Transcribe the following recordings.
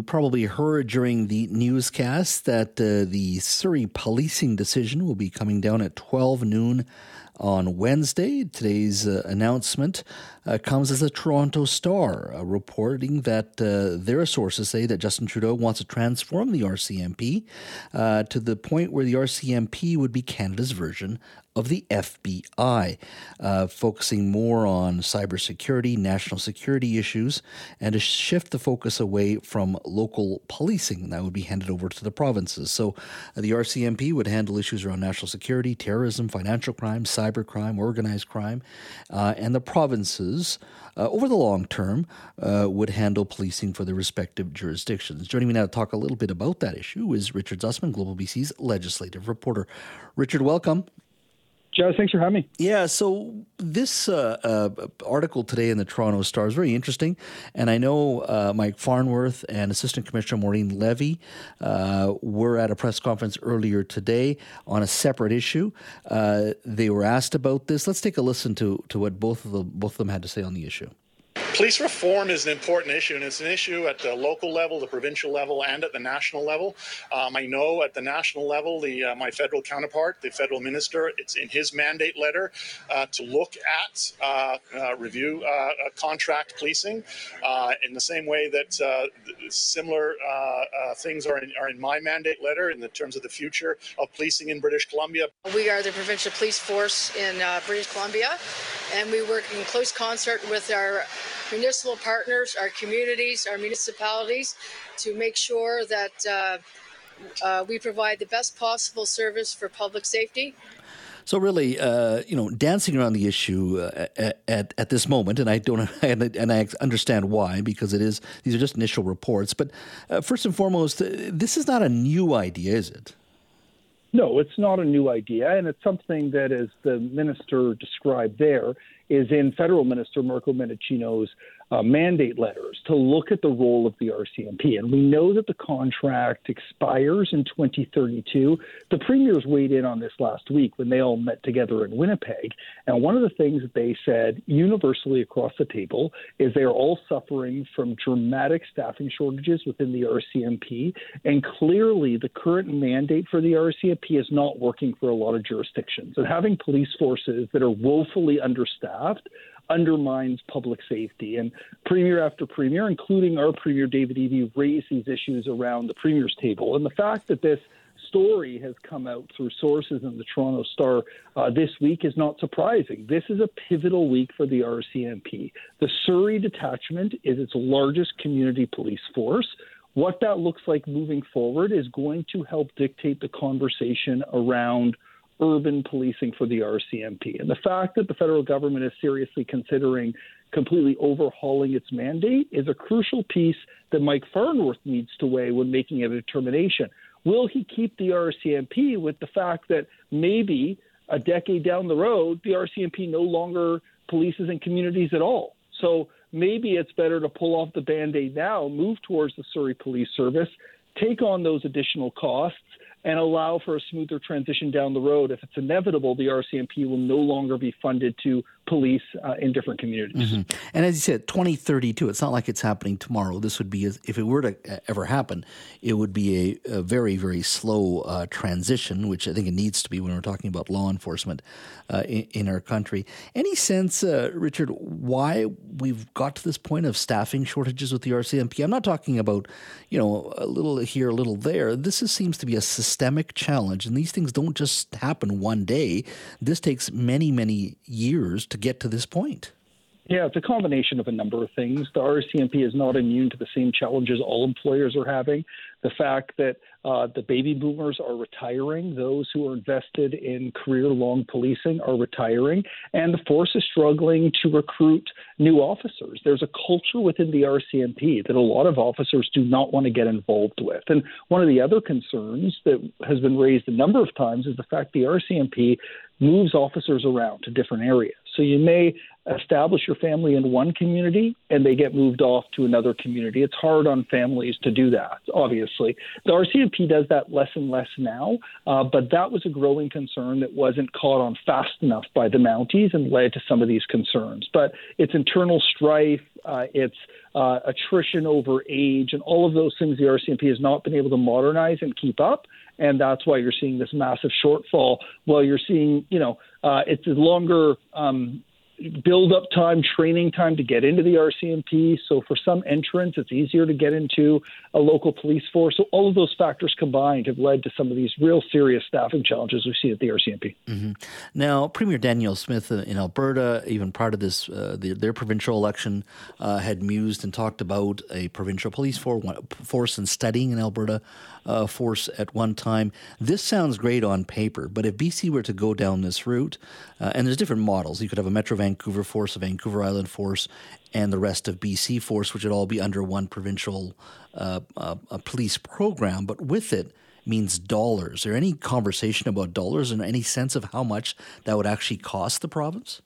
you probably heard during the newscast that uh, the Surrey policing decision will be coming down at 12 noon on Wednesday. Today's uh, announcement uh, comes as a Toronto Star, uh, reporting that uh, their sources say that Justin Trudeau wants to transform the RCMP uh, to the point where the RCMP would be Canada's version of the FBI, uh, focusing more on cybersecurity, national security issues, and to shift the focus away from local policing. That would be handed over to the provinces. So the RCMP would handle issues around national security, terrorism, financial crime, cybercrime, organized crime, uh, and the provinces. Uh, over the long term, uh, would handle policing for their respective jurisdictions. Joining me now to talk a little bit about that issue is Richard Zussman, Global BC's legislative reporter. Richard, welcome. Jas, thanks for having me. Yeah, so this uh, uh, article today in the Toronto Star is very interesting, and I know uh, Mike Farnworth and Assistant Commissioner Maureen Levy uh, were at a press conference earlier today on a separate issue. Uh, they were asked about this. Let's take a listen to to what both of the both of them had to say on the issue. Police reform is an important issue, and it's an issue at the local level, the provincial level, and at the national level. Um, I know at the national level, the uh, my federal counterpart, the federal minister, it's in his mandate letter uh, to look at uh, uh review uh, contract policing in the same way that similar things are in, are in my mandate letter in the terms of the future of policing in British Columbia. We are the provincial police force in British Columbia, and we work in close concert with our municipal partners, our communities, our municipalities, to make sure that uh, uh, we provide the best possible service for public safety. So really, uh, you know, dancing around the issue uh, at, at this moment, and I don't, and I understand why because it is these are just initial reports. But uh, first and foremost, uh, this is not a new idea, is it? No, it's not a new idea, and it's something that, as the minister described there, is in Federal Minister Marco Mendicino's uh, mandate letters to look at the role of the RCMP. And we know that the contract expires in 2032. The premiers weighed in on this last week when they all met together in Winnipeg. And one of the things that they said universally across the table is they are all suffering from dramatic staffing shortages within the RCMP. And clearly, the current mandate for the RCMP is not working for a lot of jurisdictions. And having police forces that are woefully understaffed undermines public safety. And premier after premier, including our premier David Eby, raised these issues around the premier's table. And the fact that this story has come out through sources in the Toronto Star uh, this week is not surprising. This is a pivotal week for the RCMP. The Surrey detachment is its largest community police force. What that looks like moving forward is going to help dictate the conversation around urban policing for the RCMP. And the fact that the federal government is seriously considering completely overhauling its mandate is a crucial piece that Mike Farnworth needs to weigh when making a determination. Will he keep the RCMP with the fact that maybe a decade down the road, the RCMP no longer polices in communities at all? So maybe it's better to pull off the band aid now, move towards the Surrey Police Service, take on those additional costs, and allow for a smoother transition down the road. If it's inevitable, the RCMP will no longer be funded to police uh, in different communities. Mm-hmm. And as you said, 2032, it's not like it's happening tomorrow. This would be, if it were to uh, ever happen, it would be a, a very, very slow uh, transition, which I think it needs to be when we're talking about law enforcement uh, in, in, our country. Any sense, uh, Richard, why we've got to this point of staffing shortages with the RCMP? I'm not talking about, you know, a little here, a little there. This is, seems to be a systemic challenge, and these things don't just happen one day. This takes many, many years to get to this point? Yeah, it's a combination of a number of things. The RCMP is not immune to the same challenges all employers are having. The fact that uh, the baby boomers are retiring, those who are invested in career long policing are retiring, and the force is struggling to recruit new officers. There's a culture within the RCMP that a lot of officers do not want to get involved with. And one of the other concerns that has been raised a number of times is the fact the RCMP moves officers around to different areas. So you may establish your family in one community and they get moved off to another community. It's hard on families to do that, obviously. The RCMP does that less and less now, uh, but that was a growing concern that wasn't caught on fast enough by the Mounties and led to some of these concerns. But it's internal strife, Uh, it's uh, attrition over age and all of those things the RCMP has not been able to modernize and keep up. And that's why you're seeing this massive shortfall. While you're seeing, you know, uh, it's a longer um, build up time, training time to get into the RCMP. So for some entrants, it's easier to get into a local police force. So all of those factors combined have led to some of these real serious staffing challenges we see at the RCMP. Mm-hmm. Now, Premier Danielle Smith in Alberta, even prior to this, uh, the, their provincial election, uh, had mused and talked about a provincial police force and studying an Alberta uh, force at one time. This sounds great on paper, but if BC were to go down this route, uh, and there's different models, you could have a Metro Vancouver force, a Vancouver Island force, and the rest of BC force, which would all be under one provincial uh, uh police program. But with it, means dollars. Is there any conversation about dollars and any sense of how much that would actually cost the province?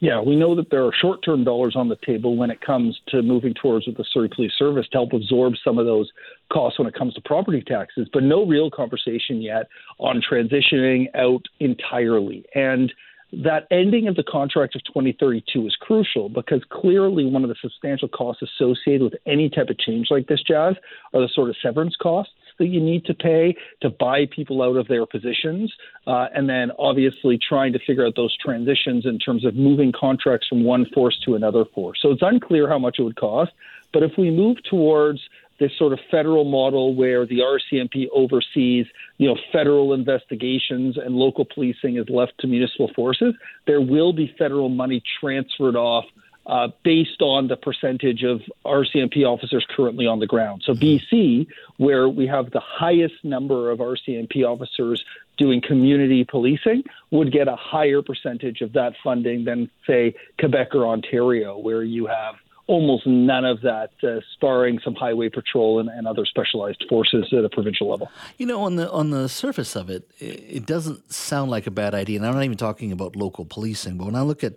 Yeah, we know that there are short term dollars on the table when it comes to moving towards with the Surrey Police Service to help absorb some of those costs when it comes to property taxes, but no real conversation yet on transitioning out entirely. And that ending of the contract of 2032 is crucial because clearly one of the substantial costs associated with any type of change like this, Jas, are the sort of severance costs that you need to pay to buy people out of their positions, uh, and then obviously trying to figure out those transitions in terms of moving contracts from one force to another force. So it's unclear how much it would cost. But if we move towards this sort of federal model where the RCMP oversees, you know, federal investigations and local policing is left to municipal forces, there will be federal money transferred off uh, based on the percentage of RCMP officers currently on the ground. So, BC, where we have the highest number of RCMP officers doing community policing, would get a higher percentage of that funding than, say, Quebec or Ontario, where you have almost none of that uh, sparring some highway patrol and, and, other specialized forces at a provincial level. You know, on the on the surface of it, it doesn't sound like a bad idea. And I'm not even talking about local policing, but when I look at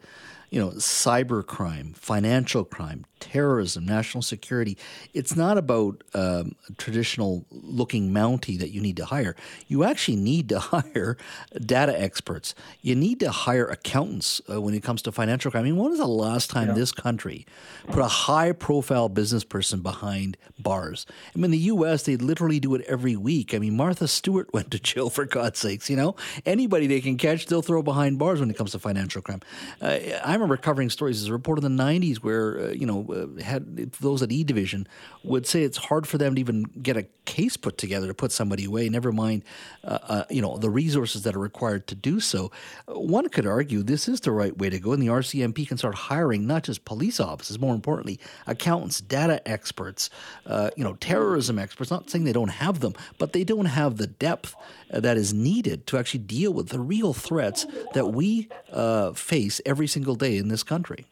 you know, cyber crime, financial crime, terrorism, national security. It's not about um, traditional looking Mountie that you need to hire. You actually need to hire data experts. You need to hire accountants uh, when it comes to financial crime. I mean, when was the last time yeah. this country put a high profile business person behind bars? I mean, in the U.S., they literally do it every week. I mean, Martha Stewart went to jail for God's sakes. You know, anybody they can catch, they'll throw behind bars when it comes to financial crime. Uh, I remember covering stories as a reporter in the 90s where, uh, you know, uh, those at E Division would say it's hard for them to even get a case put together to put somebody away. Never mind, uh, uh, you know, the resources that are required to do so. One could argue this is the right way to go, and the RCMP can start hiring not just police officers, more importantly, accountants, data experts, uh, you know, terrorism experts. Not saying they don't have them, but they don't have the depth that is needed to actually deal with the real threats that we uh, face every single day in this country.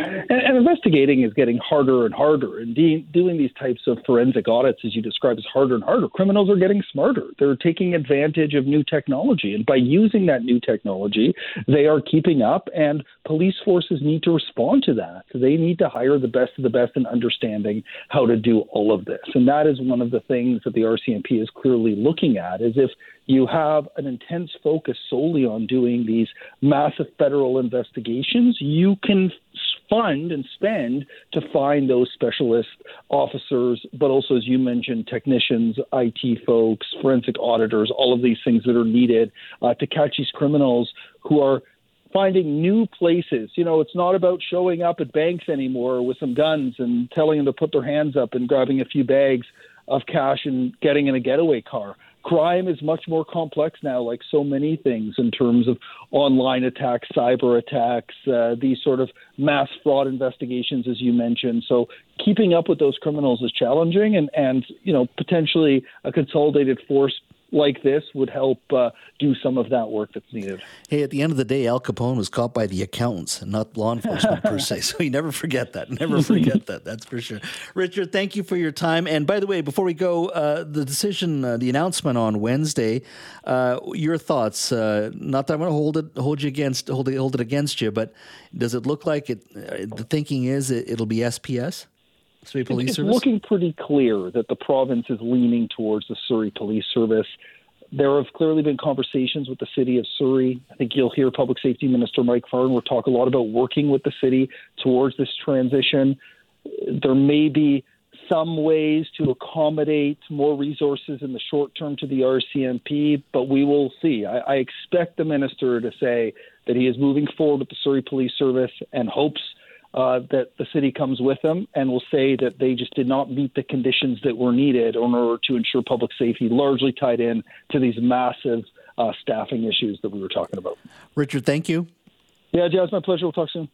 And, and, investigating is getting harder and harder. And de- doing these types of forensic audits, as you describe, is harder and harder. Criminals are getting smarter. They're taking advantage of new technology. And by using that new technology, they are keeping up. And police forces need to respond to that. They need to hire the best of the best in understanding how to do all of this. And that is one of the things that the RCMP is clearly looking at is if you have an intense focus solely on doing these massive federal investigations, you can fund and spend to find those specialist officers, but also, as you mentioned, technicians, IT folks, forensic auditors, all of these things that are needed uh, to catch these criminals who are finding new places. You know, it's not about showing up at banks anymore with some guns and telling them to put their hands up and grabbing a few bags of cash and getting in a getaway car crime is much more complex now, like so many things in terms of online attacks, cyber attacks, uh, these sort of mass fraud investigations, as you mentioned. So keeping up with those criminals is challenging, and and you know potentially a consolidated force like this would help uh, do some of that work that's needed. Hey, at the end of the day, Al Capone was caught by the accountants not law enforcement per se. So you never forget that. Never forget that. That's for sure. Richard, thank you for your time. And by the way, before we go, uh, the decision, uh, the announcement on Wednesday, uh, your thoughts. Uh, not that I'm going to hold it, hold you against, hold it, hold it against you, but does it look like it? Uh, the thinking is it, it'll be SPS. Surrey Police it's Service? looking pretty clear that the province is leaning towards the Surrey Police Service. there have clearly been conversations with the city of Surrey. I think you'll hear Public Safety Minister Mike Farnworth talk a lot about working with the city towards this transition. There may be some ways to accommodate more resources in the short term to the RCMP, but we will see. I, I expect the minister to say that he is moving forward with the Surrey Police Service and hopes uh, that the city comes with them and will say that they just did not meet the conditions that were needed in order to ensure public safety, largely tied in to these massive uh, staffing issues that we were talking about. Richard, thank you. Yeah, Jas, my pleasure. We'll talk soon.